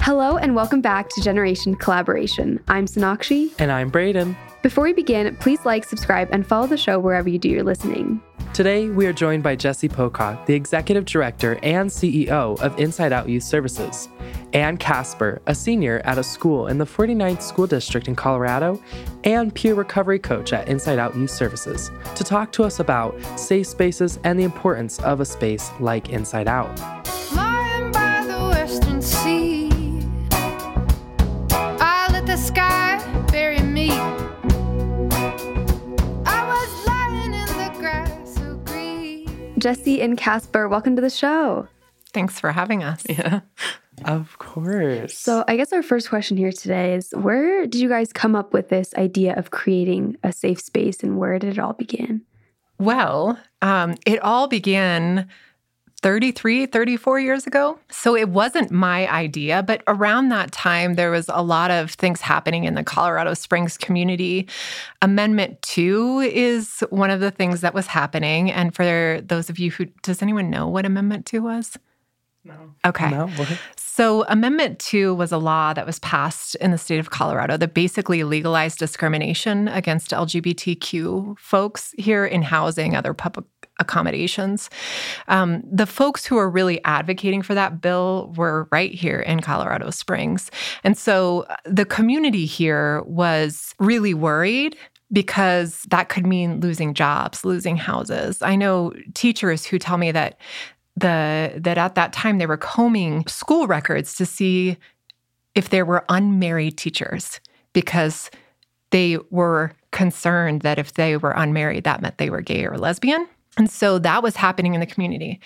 Hello and welcome back to Generation Collaboration. I'm Sonakshi. And I'm Brayden. Before we begin, please like, subscribe, and follow the show wherever you do your listening. Today, we are joined by Jessie Pocock, the Executive Director and CEO of Inside Out Youth Services, Ann Casper, a senior at a school in the 49th School District in Colorado, and peer recovery coach at Inside Out Youth Services, to talk to us about safe spaces and the importance of a space like Inside Out. Jessie and Casper, welcome to the show. Thanks for having us. Yeah, of course. So, I guess our first question here today is where did you guys come up with this idea of creating a safe space and where did it all begin? Well, um, it all began 33, 34 years ago. So it wasn't my idea, but around that time, there was a lot of things happening in the Colorado Springs community. Amendment 2 is one of the things that was happening. And for those of you who, does anyone know what Amendment 2 was? no. Okay. No. So, Amendment 2 was a law that was passed in the state of Colorado that basically legalized discrimination against LGBTQ folks here in housing, other public accommodations. Um, the folks who are really advocating for that bill were right here in Colorado Springs. And so, uh, the community here was really worried because that could mean losing jobs, losing houses. I know teachers who tell me that the that at that time they were combing school records to see if there were unmarried teachers because they were concerned that if they were unmarried that meant they were gay or lesbian and so that was happening in the community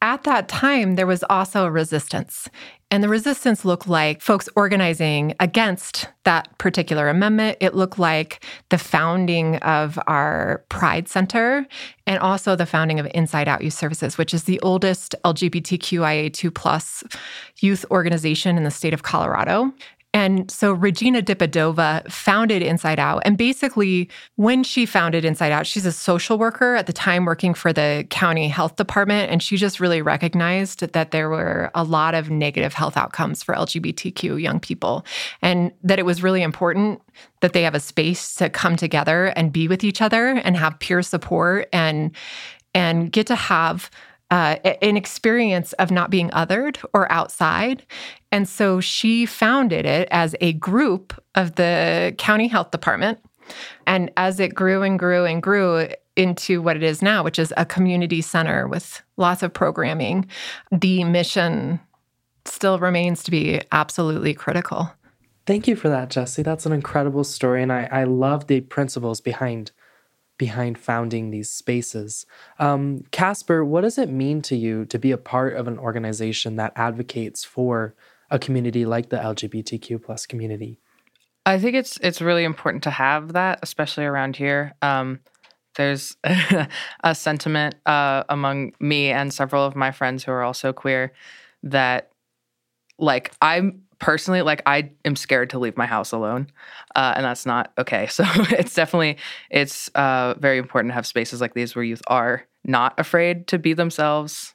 at that time there was also a resistance and the resistance looked like folks organizing against that particular amendment. It looked like the founding of our Pride Center and also the founding of Inside Out Youth Services, which is the oldest LGBTQIA2 plus youth organization in the state of Colorado. And so Regina Dipadova founded Inside Out. And basically, when she founded Inside Out, she's a social worker at the time working for the county health department. And she just really recognized that there were a lot of negative health outcomes for LGBTQ young people and that it was really important that they have a space to come together and be with each other and have peer support and and get to have uh, an experience of not being othered or outside. And so she founded it as a group of the county health department. And as it grew and grew and grew into what it is now, which is a community center with lots of programming, the mission still remains to be absolutely critical. Thank you for that, Jessie. That's an incredible story. And I, I love the principles behind behind founding these spaces. Um, Casper, what does it mean to you to be a part of an organization that advocates for a community like the LGBTQ plus community? I think it's it's really important to have that, especially around here. Um, there's a sentiment uh, among me and several of my friends who are also queer that, like, I'm personally like I am scared to leave my house alone, uh, and that's not okay. So it's definitely it's uh, very important to have spaces like these where youth are not afraid to be themselves.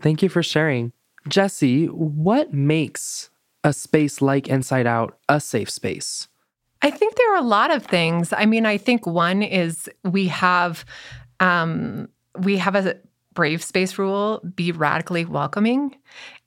Thank you for sharing. Jessie, what makes a space like Inside Out a safe space? I think there are a lot of things. I mean, I think one is we have um, we have a brave space rule be radically welcoming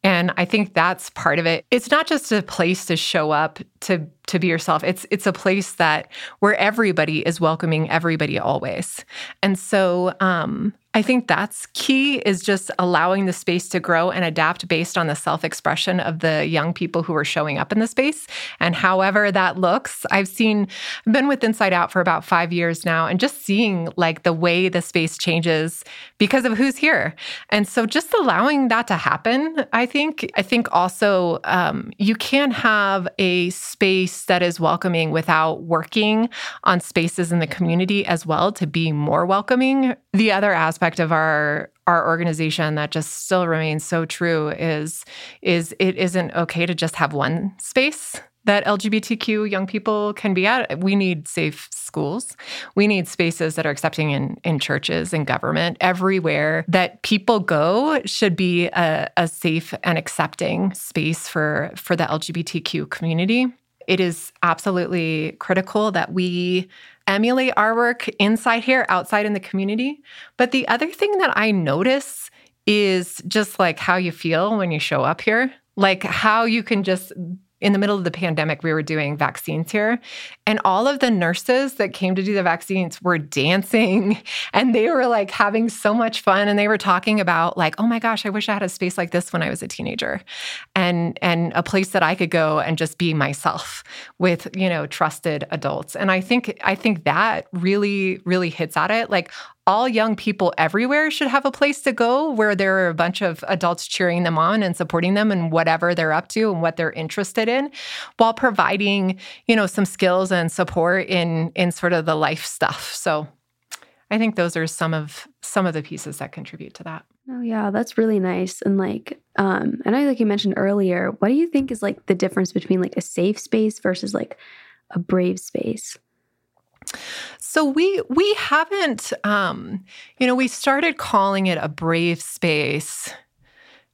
and i think that's part of it. It's not just a place to show up to to be yourself. It's it's a place that where everybody is welcoming everybody always. And so um I think that's key is just allowing the space to grow and adapt based on the self-expression of the young people who are showing up in the space and however that looks. I've seen I've been with Inside Out for about 5 years now and just seeing like the way the space changes because of who's here. And so just allowing that to happen, I think I think also um, you can't have a space that is welcoming without working on spaces in the community as well to be more welcoming. The other aspect of our our organization that just still remains so true is is it isn't okay to just have one space that LGBTQ young people can be at. We need safe schools. We need spaces that are accepting in, in churches and government. Everywhere that people go should be a, a safe and accepting space for, for the LGBTQ community. It is absolutely critical that we emulate our work inside here, outside in the community. But the other thing that I notice is just like how you feel when you show up here, like how you can just in the middle of the pandemic, we were doing vaccines here, and all of the nurses that came to do the vaccines were dancing and they were like having so much fun. And they were talking about, like, oh my gosh, I wish I had a space like this when I was a teenager and, and a place that I could go and just be myself with, you know, trusted adults. And I think, I think that really, really hits at it. Like, all young people everywhere should have a place to go where there are a bunch of adults cheering them on and supporting them in whatever they're up to and what they're interested in while providing you know some skills and support in in sort of the life stuff. So i think those are some of some of the pieces that contribute to that. Oh yeah that's really nice. And like um i like you mentioned earlier what do you think is like the difference between like a safe space versus like a brave space so we we haven't um, you know we started calling it a brave space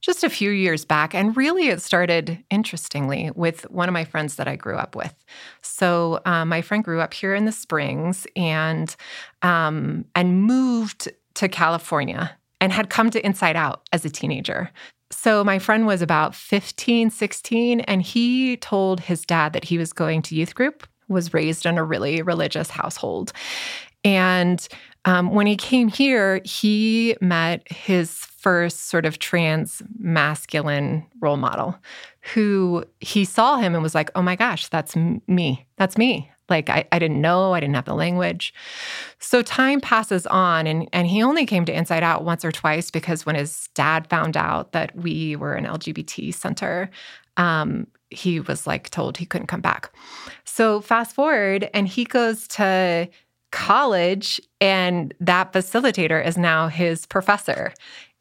just a few years back and really it started interestingly with one of my friends that i grew up with. So um, my friend grew up here in the springs and um, and moved to california and had come to inside out as a teenager. So my friend was about 15 16 and he told his dad that he was going to youth group was raised in a really religious household. And um, when he came here, he met his first sort of trans masculine role model who he saw him and was like, oh my gosh, that's me. That's me. Like I, I didn't know, I didn't have the language. So time passes on and, and he only came to Inside Out once or twice because when his dad found out that we were an LGBT center, um, he was like told he couldn't come back. So fast forward, and he goes to college, and that facilitator is now his professor.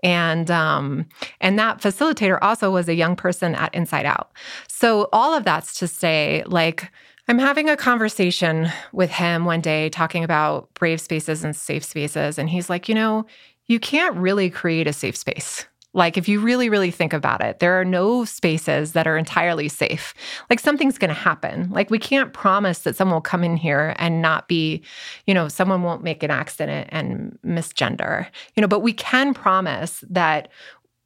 And um, and that facilitator also was a young person at Inside Out. So all of that's to say, like, I'm having a conversation with him one day talking about brave spaces and safe spaces. And he's like, you know, you can't really create a safe space. Like, if you really, really think about it, there are no spaces that are entirely safe. Like, something's going to happen. Like, we can't promise that someone will come in here and not be, you know, someone won't make an accident and misgender, you know, but we can promise that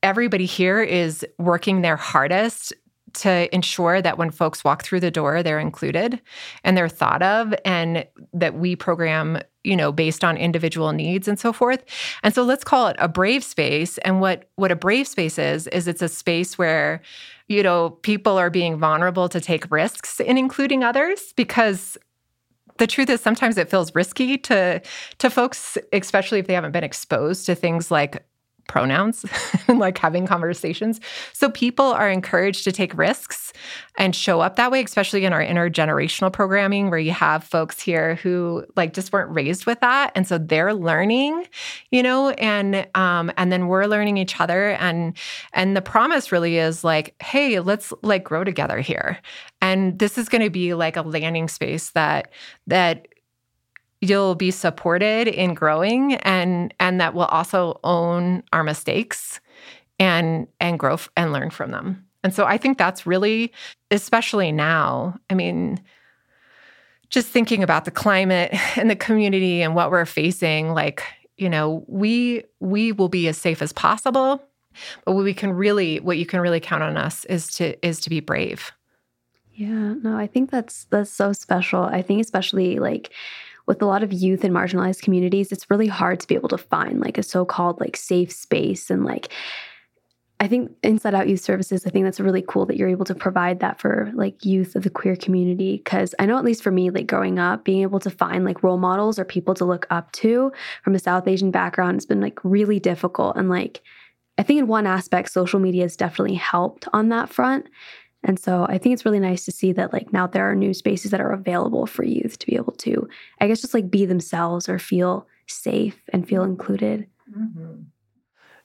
everybody here is working their hardest to ensure that when folks walk through the door they're included and they're thought of and that we program you know based on individual needs and so forth. And so let's call it a brave space. And what what a brave space is is it's a space where you know people are being vulnerable to take risks in including others because the truth is sometimes it feels risky to to folks especially if they haven't been exposed to things like pronouns and like having conversations. So people are encouraged to take risks and show up that way, especially in our intergenerational programming where you have folks here who like just weren't raised with that. And so they're learning, you know, and um and then we're learning each other and and the promise really is like, hey, let's like grow together here. And this is going to be like a landing space that that you'll be supported in growing and and that we'll also own our mistakes and and grow and learn from them. And so I think that's really especially now. I mean just thinking about the climate and the community and what we're facing like you know we we will be as safe as possible but we can really what you can really count on us is to is to be brave yeah no i think that's that's so special i think especially like with a lot of youth and marginalized communities, it's really hard to be able to find like a so-called like safe space and like I think Inside Out Youth Services, I think that's really cool that you're able to provide that for like youth of the queer community. Cause I know at least for me, like growing up, being able to find like role models or people to look up to from a South Asian background has been like really difficult. And like I think in one aspect, social media has definitely helped on that front. And so I think it's really nice to see that like now there are new spaces that are available for youth to be able to, I guess, just like be themselves or feel safe and feel included. Mm-hmm.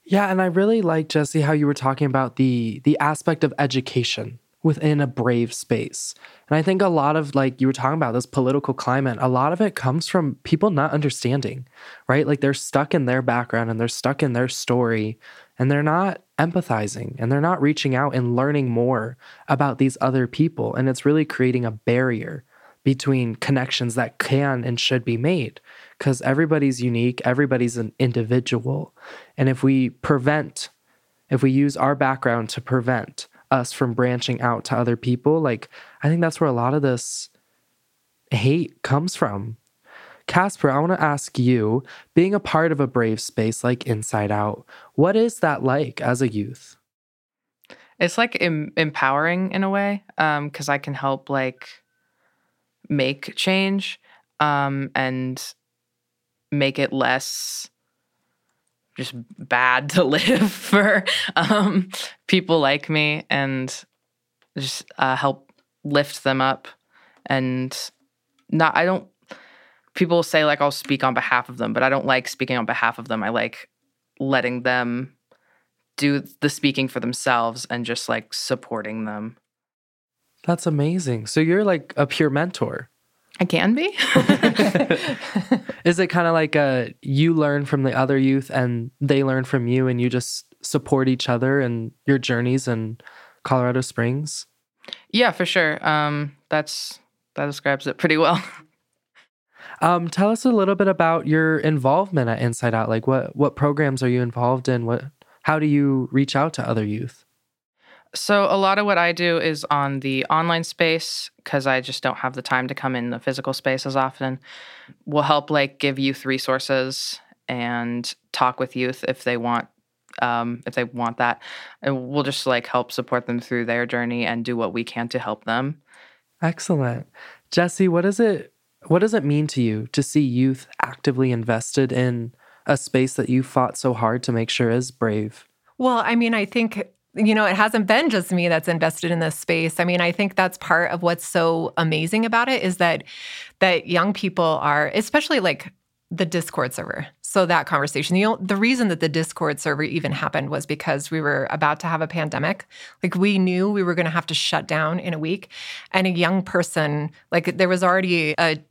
Yeah, and I really like Jessie how you were talking about the the aspect of education within a brave space. And I think a lot of like you were talking about this political climate, a lot of it comes from people not understanding, right? Like they're stuck in their background and they're stuck in their story and they're not empathizing and they're not reaching out and learning more about these other people. And it's really creating a barrier between connections that can and should be made because everybody's unique, everybody's an individual. And if we prevent, if we use our background to prevent us from branching out to other people, like I think that's where a lot of this hate comes from. Casper, I want to ask you, being a part of a brave space like Inside Out, what is that like as a youth? It's like em- empowering in a way because I can help like make change um, and make it less just bad to live for um, people like me and just uh, help lift them up and not i don't people say like i'll speak on behalf of them but i don't like speaking on behalf of them i like letting them do the speaking for themselves and just like supporting them That's amazing. So you're like a peer mentor. i can be Is it kind of like a you learn from the other youth and they learn from you and you just support each other and your journeys in Colorado Springs? yeah for sure um, that's that describes it pretty well Um, tell us a little bit about your involvement at Inside Out. Like what what programs are you involved in? What how do you reach out to other youth? So a lot of what I do is on the online space because I just don't have the time to come in the physical space as often. We'll help like give youth resources and talk with youth if they want um, if they want that, and we'll just like help support them through their journey and do what we can to help them. Excellent. Jessie, What is it what does it mean to you to see youth actively invested in a space that you fought so hard to make sure is brave? Well, I mean, I think you know, it hasn't been just me that's invested in this space. I mean, I think that's part of what's so amazing about it is that that young people are, especially like the Discord server. So that conversation, know, the reason that the Discord server even happened was because we were about to have a pandemic. Like we knew we were going to have to shut down in a week, and a young person, like there was already a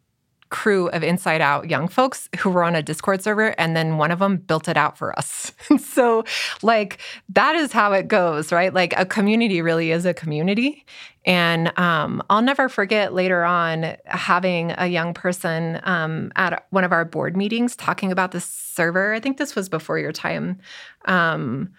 crew of inside out young folks who were on a discord server and then one of them built it out for us. So like that is how it goes right? Like a community really is a community. And um, i'll never forget later on having a young person um, at one of our board meetings talking about the server. I think this was before your time. Um,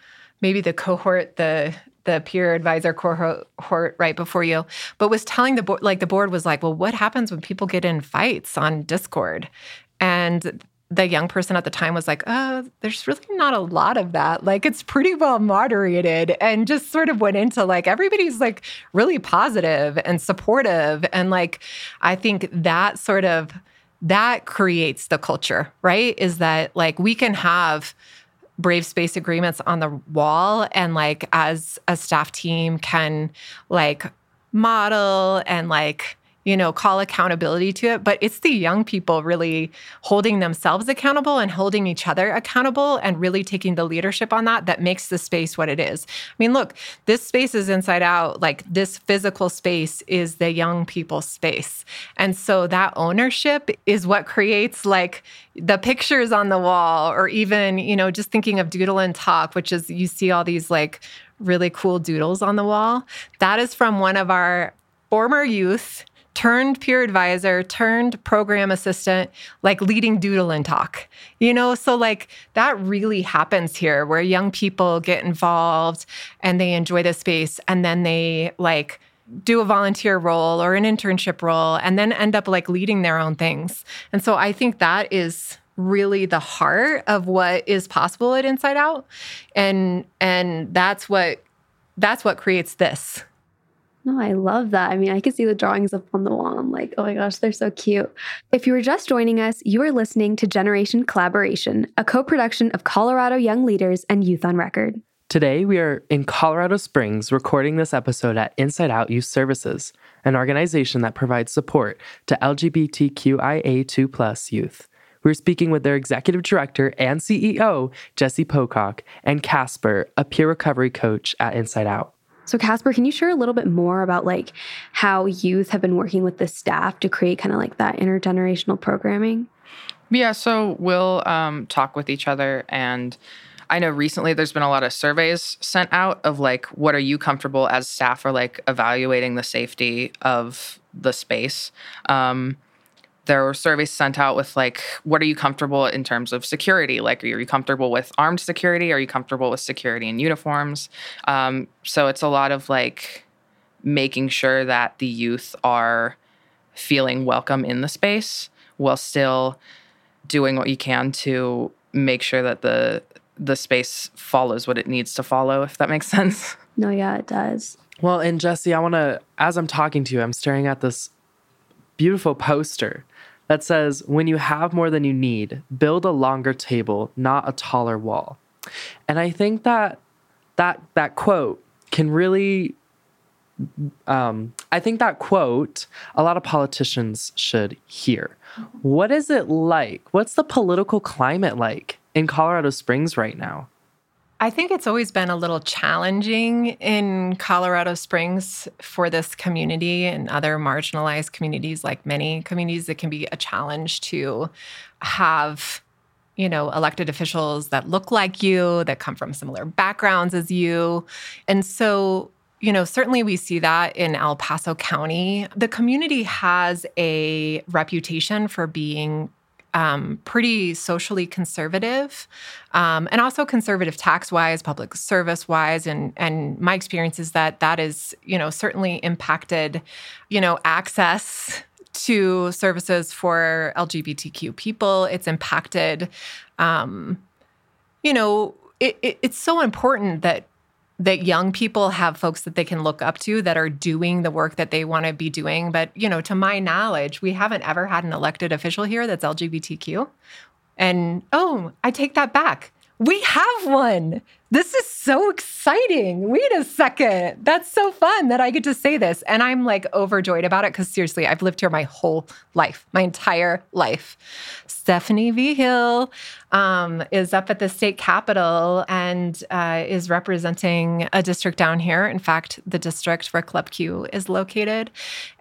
maybe the cohort the the peer advisor cohort right before you, but was telling the board, like the board was like, well, what happens when people get in fights on Discord? And the young person at the time was like, oh, there's really not a lot of that. Like, it's pretty well moderated, and just sort of went into like, everybody's like really positive and supportive. And like, I think that sort of that creates the culture, right? Is that like we can have brave space agreements on the wall. And like as a staff team can like model and like you know call accountability to it but it's the young people really holding themselves accountable and holding each other accountable and really taking the leadership on that that makes the space what it is. I mean look this space is inside out. Like this physical space is the young people space. And so that ownership is what creates like the pictures on the wall or even you know just thinking of doodle and talk which is you see all these like really cool doodles on the wall. That is from one of our former youth turned peer advisor, turned program assistant, like leading doodle and talk. You know, so like that really happens here where young people get involved and they enjoy the space and then they like do a volunteer role or an internship role and then end up like leading their own things. And so I think that is really the heart of what is possible at Inside Out. And and that's what that's what creates this. No, I love that. I mean, I can see the drawings up on the wall. I'm like, oh my gosh, they're so cute. If you were just joining us, you are listening to Generation Collaboration, a co production of Colorado Young Leaders and Youth on Record. Today, we are in Colorado Springs recording this episode at Inside Out Youth Services, an organization that provides support to LGBTQIA2 youth. We're speaking with their executive director and CEO, Jessie Pocock, and Casper, a peer recovery coach at Inside Out. So Casper, can you share a little bit more about like how youth have been working with the staff to create kind of like that intergenerational programming? Yeah, so we'll um, talk with each other. And I know recently there's been a lot of surveys sent out of like, what are you comfortable as staff or like evaluating the safety of the space? Um, there were surveys sent out with like, what are you comfortable in terms of security? Like, are you comfortable with armed security? Are you comfortable with security in uniforms? Um, so it's a lot of like making sure that the youth are feeling welcome in the space while still doing what you can to make sure that the the space follows what it needs to follow if that makes sense No, yeah, it does. Well, and Jessie, I want to, as I'm talking to you, I'm staring at this beautiful poster that says, When you have more than you need, build a longer table, not a taller wall. And I think that that, that quote can really, um, I think that quote, a lot of politicians should hear. What is it like? What's the political climate like in Colorado Springs right now? I think it's always been a little challenging in Colorado Springs for this community and other marginalized communities, like many communities. It can be a challenge to have, you know, elected officials that look like you, that come from similar backgrounds as you. And so, you know, certainly we see that in El Paso County. The community has a reputation for being um, pretty socially conservative, um, and also conservative tax wise, public service wise, and and my experience is that that is you know certainly impacted, you know, access to services for LGBTQ people. It's impacted, um, you know, it, it, it's so important that that young people have folks that they can look up to that are doing the work that they want to be doing. But, you know, to my knowledge, we haven't ever had an elected official here that's LGBTQ. And oh, I take that back. We have one. This is so exciting. Wait a second. That's so fun that I get to say this. And I'm like overjoyed about it because seriously, I've lived here my whole life, my entire life. Stephanie Vigil um, is up at the state capitol and uh, is representing a district down here. In fact, the district where Club Q is located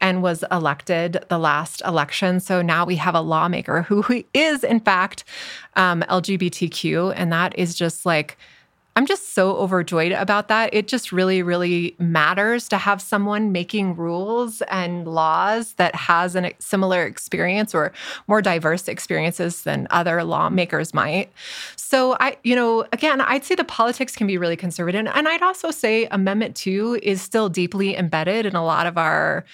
and was elected the last election. So now we have a lawmaker who is, in fact, um, LGBTQ. And that is just like, I'm just so overjoyed about that. It just really, really matters to have someone making rules and laws that has a similar experience or more diverse experiences than other lawmakers might. So I, you know, again, I'd say the politics can be really conservative. And I'd also say Amendment 2 is still deeply embedded in a lot of our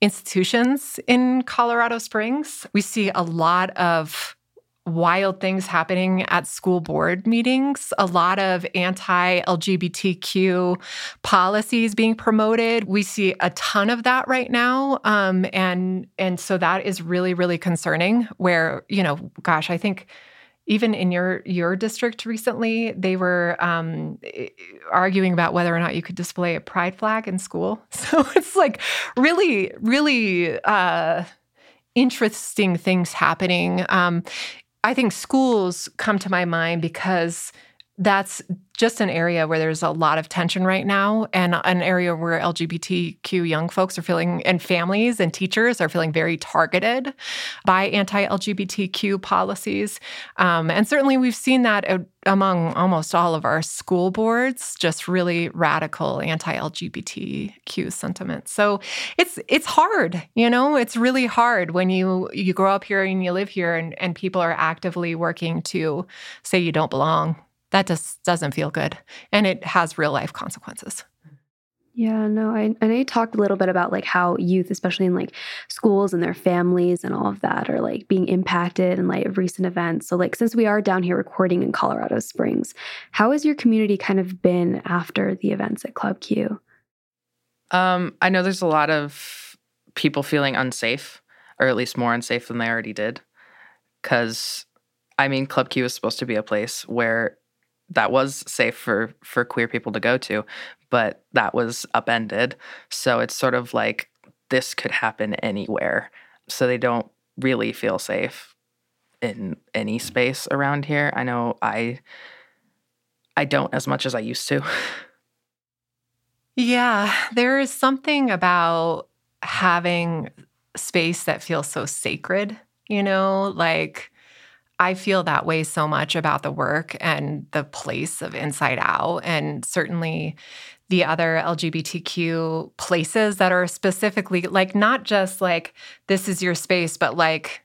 institutions in Colorado Springs. We see a lot of wild things happening at school board meetings, a lot of anti LGBTQ policies being promoted. We see a ton of that right now. Um, and, and so that is really, really concerning where, you know, gosh, I think even in your your district recently, they were um, arguing about whether or not you could display a pride flag in school. So it's like really, really uh, interesting things happening. Um, I think schools come to my mind because that's just an area where there's a lot of tension right now and an area where LGBTQ young folks are feeling and families and teachers are feeling very targeted by anti-LGBTQ policies. Um, and certainly we've seen that among almost all of our school boards, just really radical anti-LGBTQ sentiment. So it's it's hard, you know, it's really hard when you you grow up here and you live here and, and people are actively working to say you don't belong that just doesn't feel good. And it has real life consequences. Yeah, no, I, I know you talked a little bit about like how youth, especially in like schools and their families and all of that, are like being impacted in light of recent events. So, like, since we are down here recording in Colorado Springs, how has your community kind of been after the events at Club Q? Um, I know there's a lot of people feeling unsafe, or at least more unsafe than they already did. Because, I mean, Club Q is supposed to be a place where that was safe for for queer people to go to, but that was upended. So it's sort of like this could happen anywhere. So they don't really feel safe in any space around here. I know I I don't as much as I used to. Yeah, there is something about having space that feels so sacred, you know, like I feel that way so much about the work and the place of Inside Out, and certainly the other LGBTQ places that are specifically like not just like this is your space, but like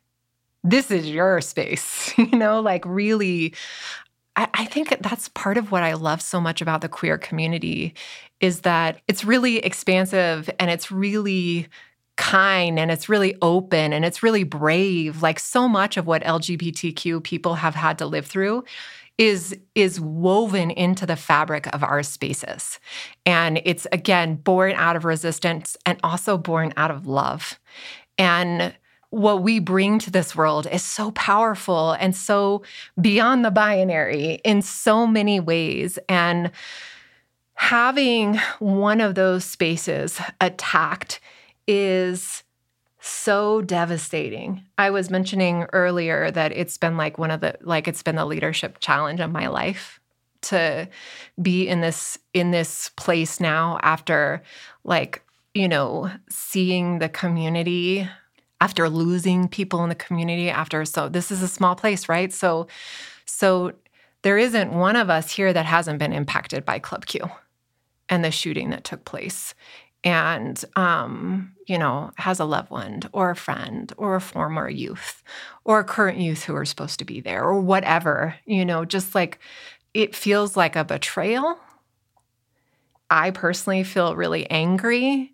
this is your space, you know, like really. I, think that's part of what I love so much about the queer community is that it's really expansive and it's really kind and it's really open and it's really brave like so much of what lgbtq people have had to live through is is woven into the fabric of our spaces. And it's again born out of resistance and also born out of love. And what we bring to this world is so powerful and so beyond the binary in so many ways. And having one of those spaces attacked is so devastating. I was mentioning earlier that it's been like one of the like it's been the leadership challenge of my life to be in this in this place now after like you know seeing the community after losing people in the community after so this is a small place right so so there isn't one of us here that hasn't been impacted by club q and the shooting that took place and um, you know has a loved one or a friend or a former youth or a current youth who are supposed to be there or whatever you know just like it feels like a betrayal. I personally feel really angry.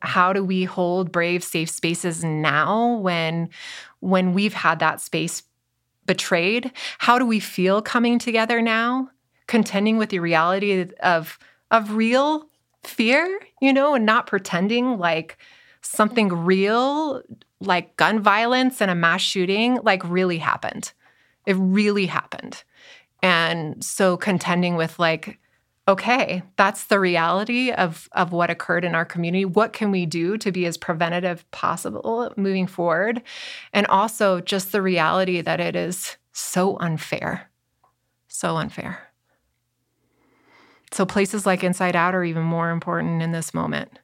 How do we hold brave safe spaces now when when we've had that space betrayed? How do we feel coming together now contending with the reality of of real fear, you know, and not pretending like something real, like gun violence and a mass shooting, like really happened. It really happened. And so contending with like, okay, that's the reality of, of what occurred in our community. What can we do to be as preventative possible moving forward? And also just the reality that it is so unfair. So unfair. So places like Inside Out are even more important in this moment.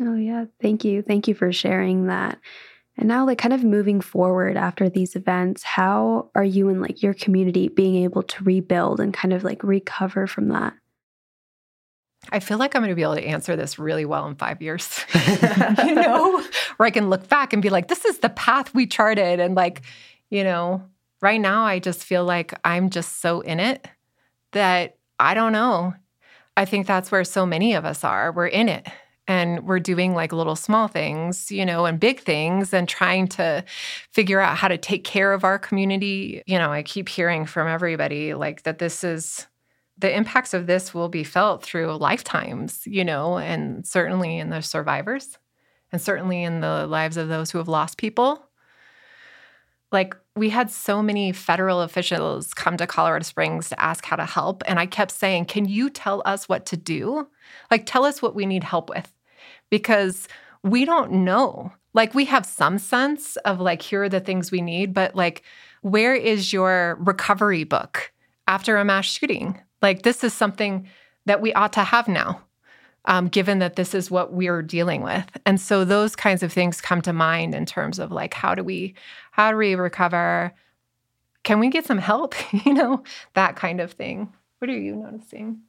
Oh, yeah. Thank you. Thank you for sharing that. And now, like, kind of moving forward after these events, how are you and like your community being able to rebuild and kind of like recover from that? I feel like I'm going to be able to answer this really well in five years, you know, where I can look back and be like, this is the path we charted. And like, you know, right now, I just feel like I'm just so in it that I don't know. I think that's where so many of us are. We're in it and we're doing like little small things, you know, and big things and trying to figure out how to take care of our community. You know, I keep hearing from everybody like that this is the impacts of this will be felt through lifetimes, you know, and certainly in the survivors and certainly in the lives of those who have lost people. Like we had so many federal officials come to Colorado Springs to ask how to help. And I kept saying, Can you tell us what to do? Like, tell us what we need help with. Because we don't know. Like, we have some sense of like, here are the things we need, but like, where is your recovery book after a mass shooting? Like, this is something that we ought to have now um, given that this is what we're dealing with. And so those kinds of things come to mind in terms of like how do we how do we recover? Can we get some help? you know, that kind of thing. What are you noticing?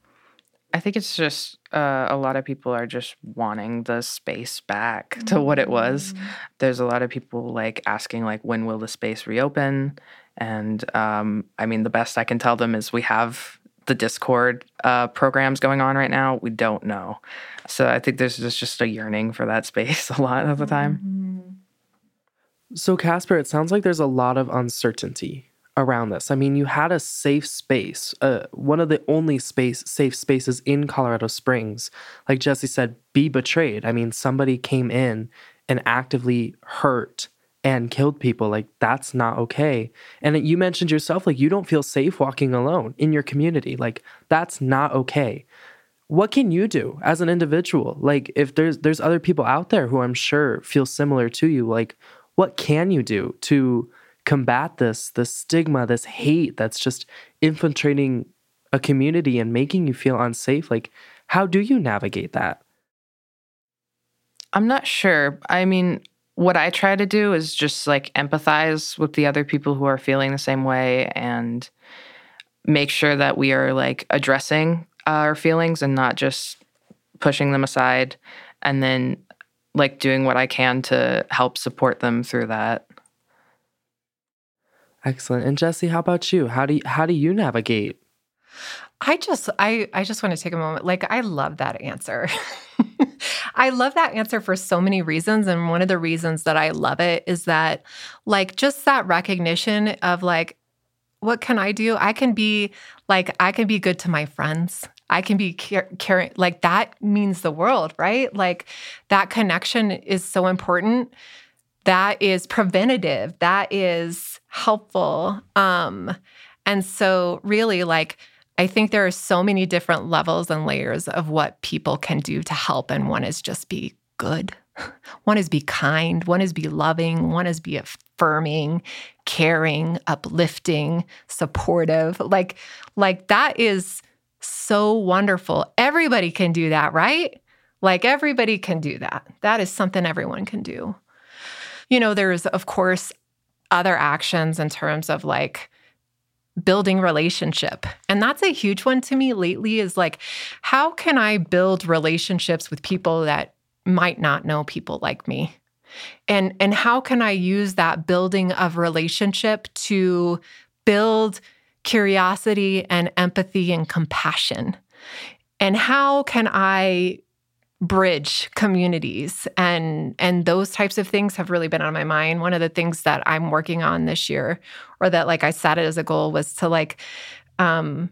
I think it's just uh, a lot of people are just wanting the space back mm-hmm. to what it was. Mm. There's a lot of people like asking like when will the space reopen? And um, I mean, the best I can tell them is we have the Discord uh, programs going on right now, we don't know. So I think there's just, just a yearning for that space a lot of the time. Mm-hmm. So, Casper, it sounds like there's a lot of uncertainty around this. I mean, you had a safe space, uh, one of the only space safe spaces in Colorado Springs. Like Jessie said, be betrayed. I mean, somebody came in and actively hurt and killed people. Like, that's not okay. And you mentioned yourself, like, you don't feel safe walking alone in your community. Like, that's not okay. What can you do as an individual? Like, if there's there's other people out there who I'm sure feel similar to you, like, what can you do to combat this, this stigma, this hate that's just infiltrating a community and making you feel unsafe? Like, How do you navigate that? I'm not sure. I mean, what I try to do is just like empathize with the other people who are feeling the same way and make sure that we are like addressing our feelings and not just pushing them aside and then like doing what I can to help support them through that. Excellent. And Jessie, how about you? How do you, how do you navigate? I just I I just want to take a moment. Like I love that answer. I love that answer for so many reasons and one of the reasons that I love it is that like just that recognition of like what can I do? I can be like I can be good to my friends. I can be caring like that means the world, right? Like that connection is so important. That is preventative. That is helpful. Um and so really like I think there are so many different levels and layers of what people can do to help. And one is just be good. One is be kind. One is be loving. One is be affirming, caring, uplifting, supportive. Like, like that is so wonderful. Everybody can do that, right? Like everybody can do that. That is something everyone can do. You know, there's, of course, other actions in terms of like, building relationship. And that's a huge one to me lately is like, how can I build relationships with people that might not know people like me? And, and how can I use that building of relationship to build curiosity and empathy and compassion? And how can I bridge communities. And and those types of things have really been on my mind. One of the things that i'm working on this year or that like i set it as a goal was to like um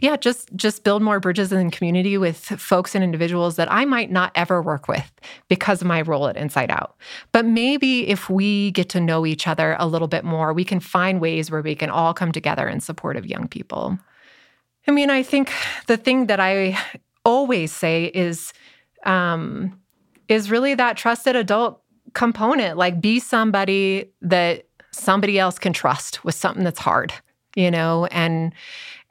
yeah just just build more bridges in community with folks and individuals that i might not ever work with because of my role at inside out. But maybe if we get to know each other a little bit more we can find ways where we can all come together in support of young people. I mean i think the thing that i always say is um, is really that trusted adult component. Like, be somebody that somebody else can trust with something that's hard, you know, and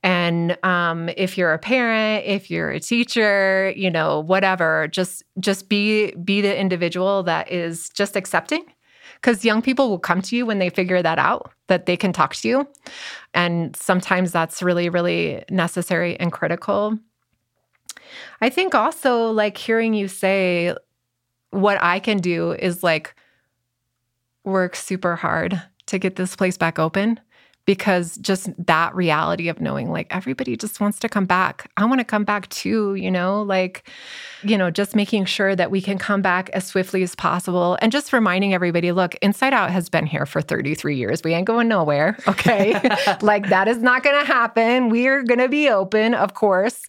and um, if you're a parent if you're a teacher you know whatever just just be be the individual that is just accepting. Because young people will come to you when they figure that out that they can talk to you. And sometimes that's really really necessary and critical I think also like hearing you say what I can do is like work super hard to get this place back open because just that reality of knowing like everybody just wants to come back. I want to come back too, you know, like, you know, just making sure that we can come back as swiftly as possible and just reminding everybody look, Inside Out has been here for 33 years. We ain't going nowhere. Okay. like that is not going to happen. We are going to be open, of course,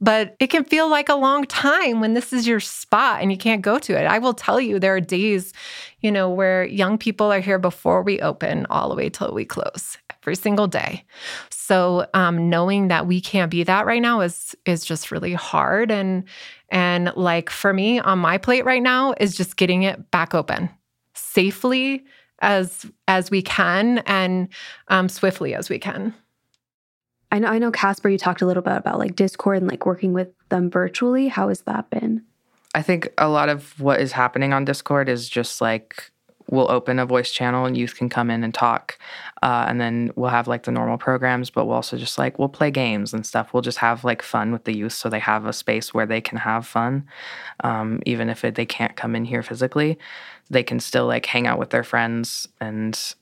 but it can feel like a long time when this is your spot and you can't go to it. I will tell you, there are days, you know, where young people are here before we open all the way till we close every single day. So um, knowing that we can't be that right now is is just really hard. And and like for me on my plate right now is just getting it back open safely as as we can and um, swiftly as we can. I know, I know, Casper. You talked a little bit about like Discord and like working with them virtually. How has that been? I think a lot of what is happening on Discord is just like we'll open a voice channel and youth can come in and talk uh, and then we'll have like the normal programs but we'll also just like we'll play games and stuff we'll just have like fun with the youth so they have a space where they can have fun um, even if it, they can't come in here physically they can still like hang out with their friends and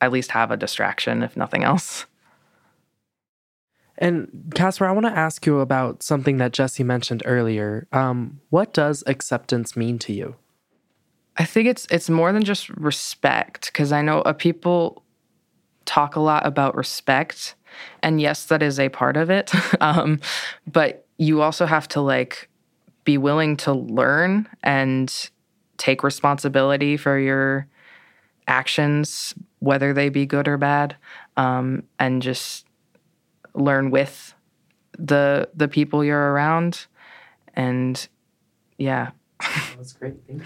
at least have a distraction if nothing else and Casper, I want to ask you about something that Jessie mentioned earlier. Um, what does acceptance mean to you? I think it's it's more than just respect because I know uh, people talk a lot about respect, and yes, that is a part of it. um, but you also have to like be willing to learn and take responsibility for your actions, whether they be good or bad, um, and just learn with the the people you're around. And yeah, that's great. Thank you.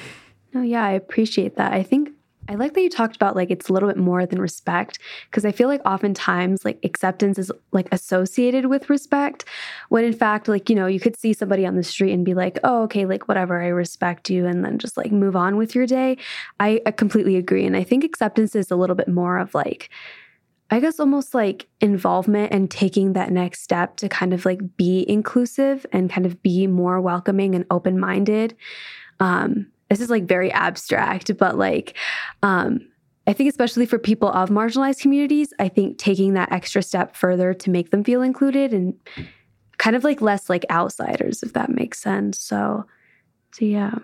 No, yeah, I appreciate that. I think I like that you talked about like it's a little bit more than respect because I feel like oftentimes like acceptance is like associated with respect when in fact like you know you could see somebody on the street and be like oh okay like whatever I respect you and then just like move on with your day. I, I completely agree and I think acceptance is a little bit more of like I guess almost like involvement and taking that next step to kind of like be inclusive and kind of be more welcoming and open minded. Um, this is like very abstract, but like, um, I think, especially for people of marginalized communities, I think taking that extra step further to make them feel included and kind of like less like outsiders, if that makes sense. So, so yeah.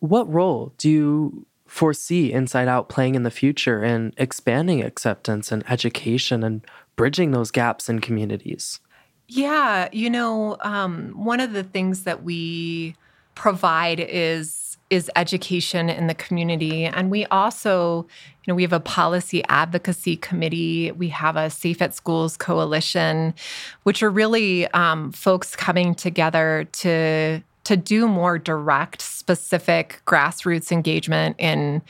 What role do you foresee Inside Out playing in the future in expanding acceptance and education and bridging those gaps in communities? Yeah, you know, um, one of the things that we provide is is education in the community. And we also you know we have a policy advocacy committee. We have a safe at schools coalition which are really um, folks coming together to to do more direct specific grassroots engagement in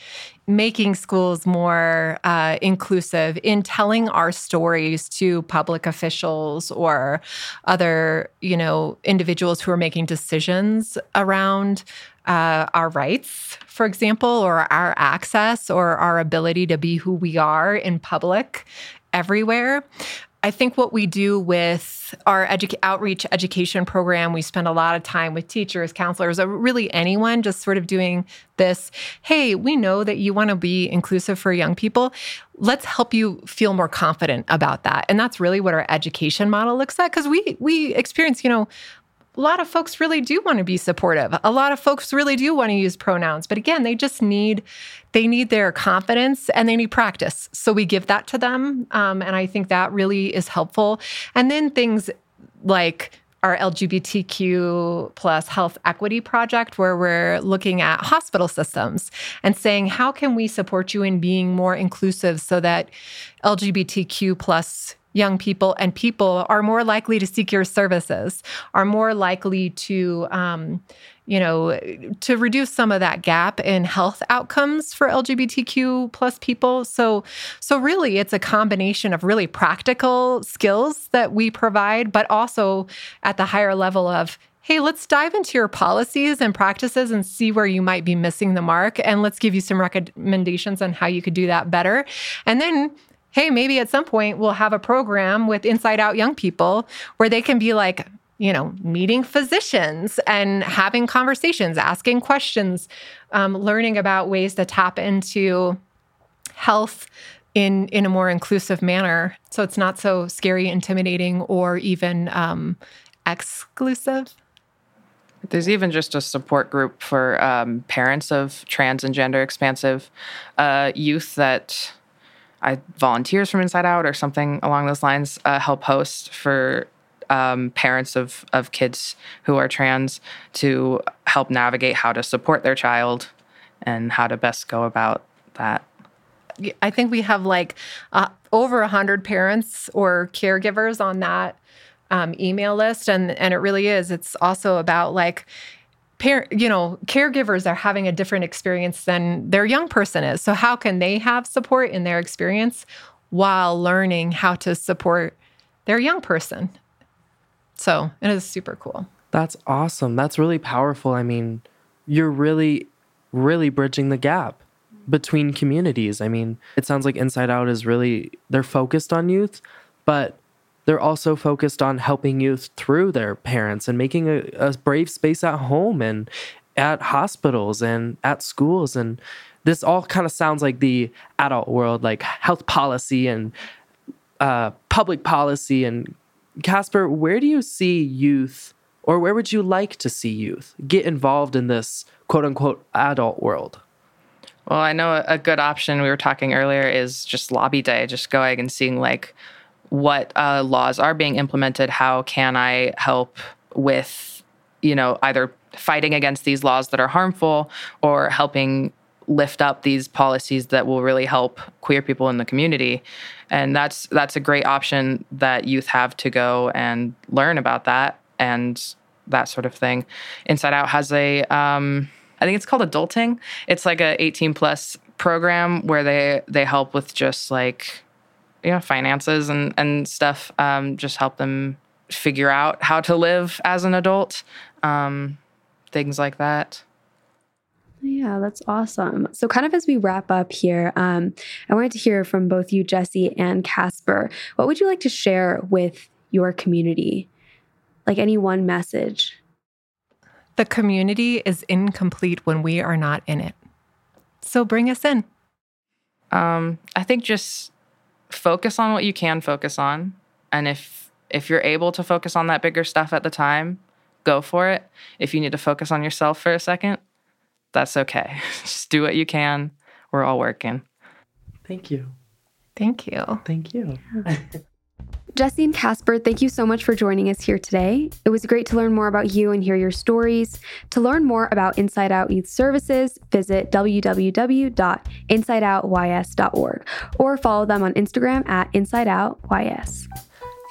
making schools more uh, inclusive in telling our stories to public officials or other you know individuals who are making decisions around uh, our rights, for example, or our access or our ability to be who we are in public everywhere. I think what we do with our edu- outreach education program, we spend a lot of time with teachers, counselors, or really anyone just sort of doing this. Hey, we know that you want to be inclusive for young people. Let's help you feel more confident about that. And that's really what our education model looks at because we we experience, you know, a lot of folks really do want to be supportive. A lot of folks really do want to use pronouns, but again, they just need they need their confidence and they need practice. So we give that to them, um, and I think that really is helpful. And then things like our LGBTQ plus health equity project, where we're looking at hospital systems and saying, how can we support you in being more inclusive so that LGBTQ plus young people and people are more likely to seek your services, are more likely to, um, you know, to reduce some of that gap in health outcomes for LGBTQ plus people. So, so really, it's a combination of really practical skills that we provide, but also at the higher level of hey, let's dive into your policies and practices and see where you might be missing the mark. And let's give you some recommendations on how you could do that better. And then hey, maybe at some point we'll have a program with Inside Out Young People where they can be like, you know, meeting physicians and having conversations, asking questions, um, learning about ways to tap into health in in a more inclusive manner, so it's not so scary, intimidating, or even um, exclusive. There's even just a support group for um, parents of trans and gender expansive uh, youth that I volunteers from Inside Out or something along those lines uh, help host for um, parents of of kids who are trans to help navigate how to support their child and how to best go about that. I think we have like uh, over a hundred parents or caregivers on that um, email list, and and it really is. It's also about like parent, you know, caregivers are having a different experience than their young person is. So how can they have support in their experience while learning how to support their young person? So it is super cool. That's awesome. That's really powerful. I mean, you're really, really bridging the gap between communities. I mean, it sounds like Inside Out is really, they're focused on youth, but they're also focused on helping youth through their parents and making a, a brave space at home and at hospitals and at schools. And this all kind of sounds like the adult world like health policy and uh, public policy. And casper where do you see youth or where would you like to see youth get involved in this quote unquote adult world? Well i know a good option we were talking earlier is just lobby day just going and seeing like what uh, laws are being implemented. How can I help with, you know, either fighting against these laws that are harmful or helping lift up these policies that will really help queer people in the community and that's that's a great option that youth have to go and learn about that and that sort of thing inside out has a um, I think it's called adulting it's like a 18 plus program where they they help with just like you know finances and and stuff. Um, just help them figure out how to live as an adult. Um, things like that. Yeah, that's awesome. So, kind of as we wrap up here, um, I wanted to hear from both you, Jessie and Casper. What would you like to share with your community? Like any one message? The community is incomplete when we are not in it. So bring us in. Um, I think just focus on what you can focus on, and if if you're able to focus on that bigger stuff at the time, go for it. If you need to focus on yourself for a second, that's okay. just do what you can. We're all working. Thank you. Thank you. Thank you. Jessie and Casper, thank you so much for joining us here today. It was great to learn more about you and hear your stories. To learn more about Inside Out Youth Services, visit www.insideoutys.org or follow them on Instagram at InsideOutYS.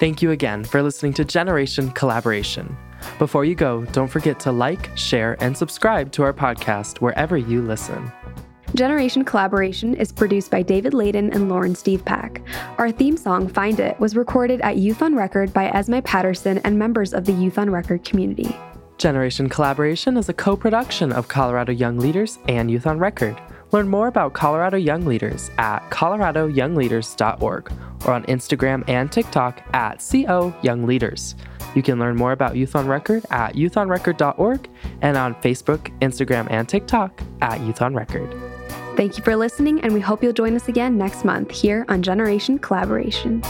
Thank you again for listening to Generation Collaboration. Before you go, don't forget to like, share, and subscribe to our podcast wherever you listen. Generation Collaboration is produced by David Layden and Lauren Steve Pack. Our theme song, Find It, was recorded at Youth on Record by Esme Patterson and members of the Youth on Record community. Generation Collaboration is a co production of Colorado Young Leaders and Youth on Record. Learn more about Colorado Young Leaders at coloradoyoungleaders.org or on Instagram and TikTok at CO Young Leaders. You can learn more about Youth on Record at youthonrecord.org and on Facebook, Instagram, and TikTok at Youth on Record. Thank you for listening, and we hope you'll join us again next month here on Generation Collaboration.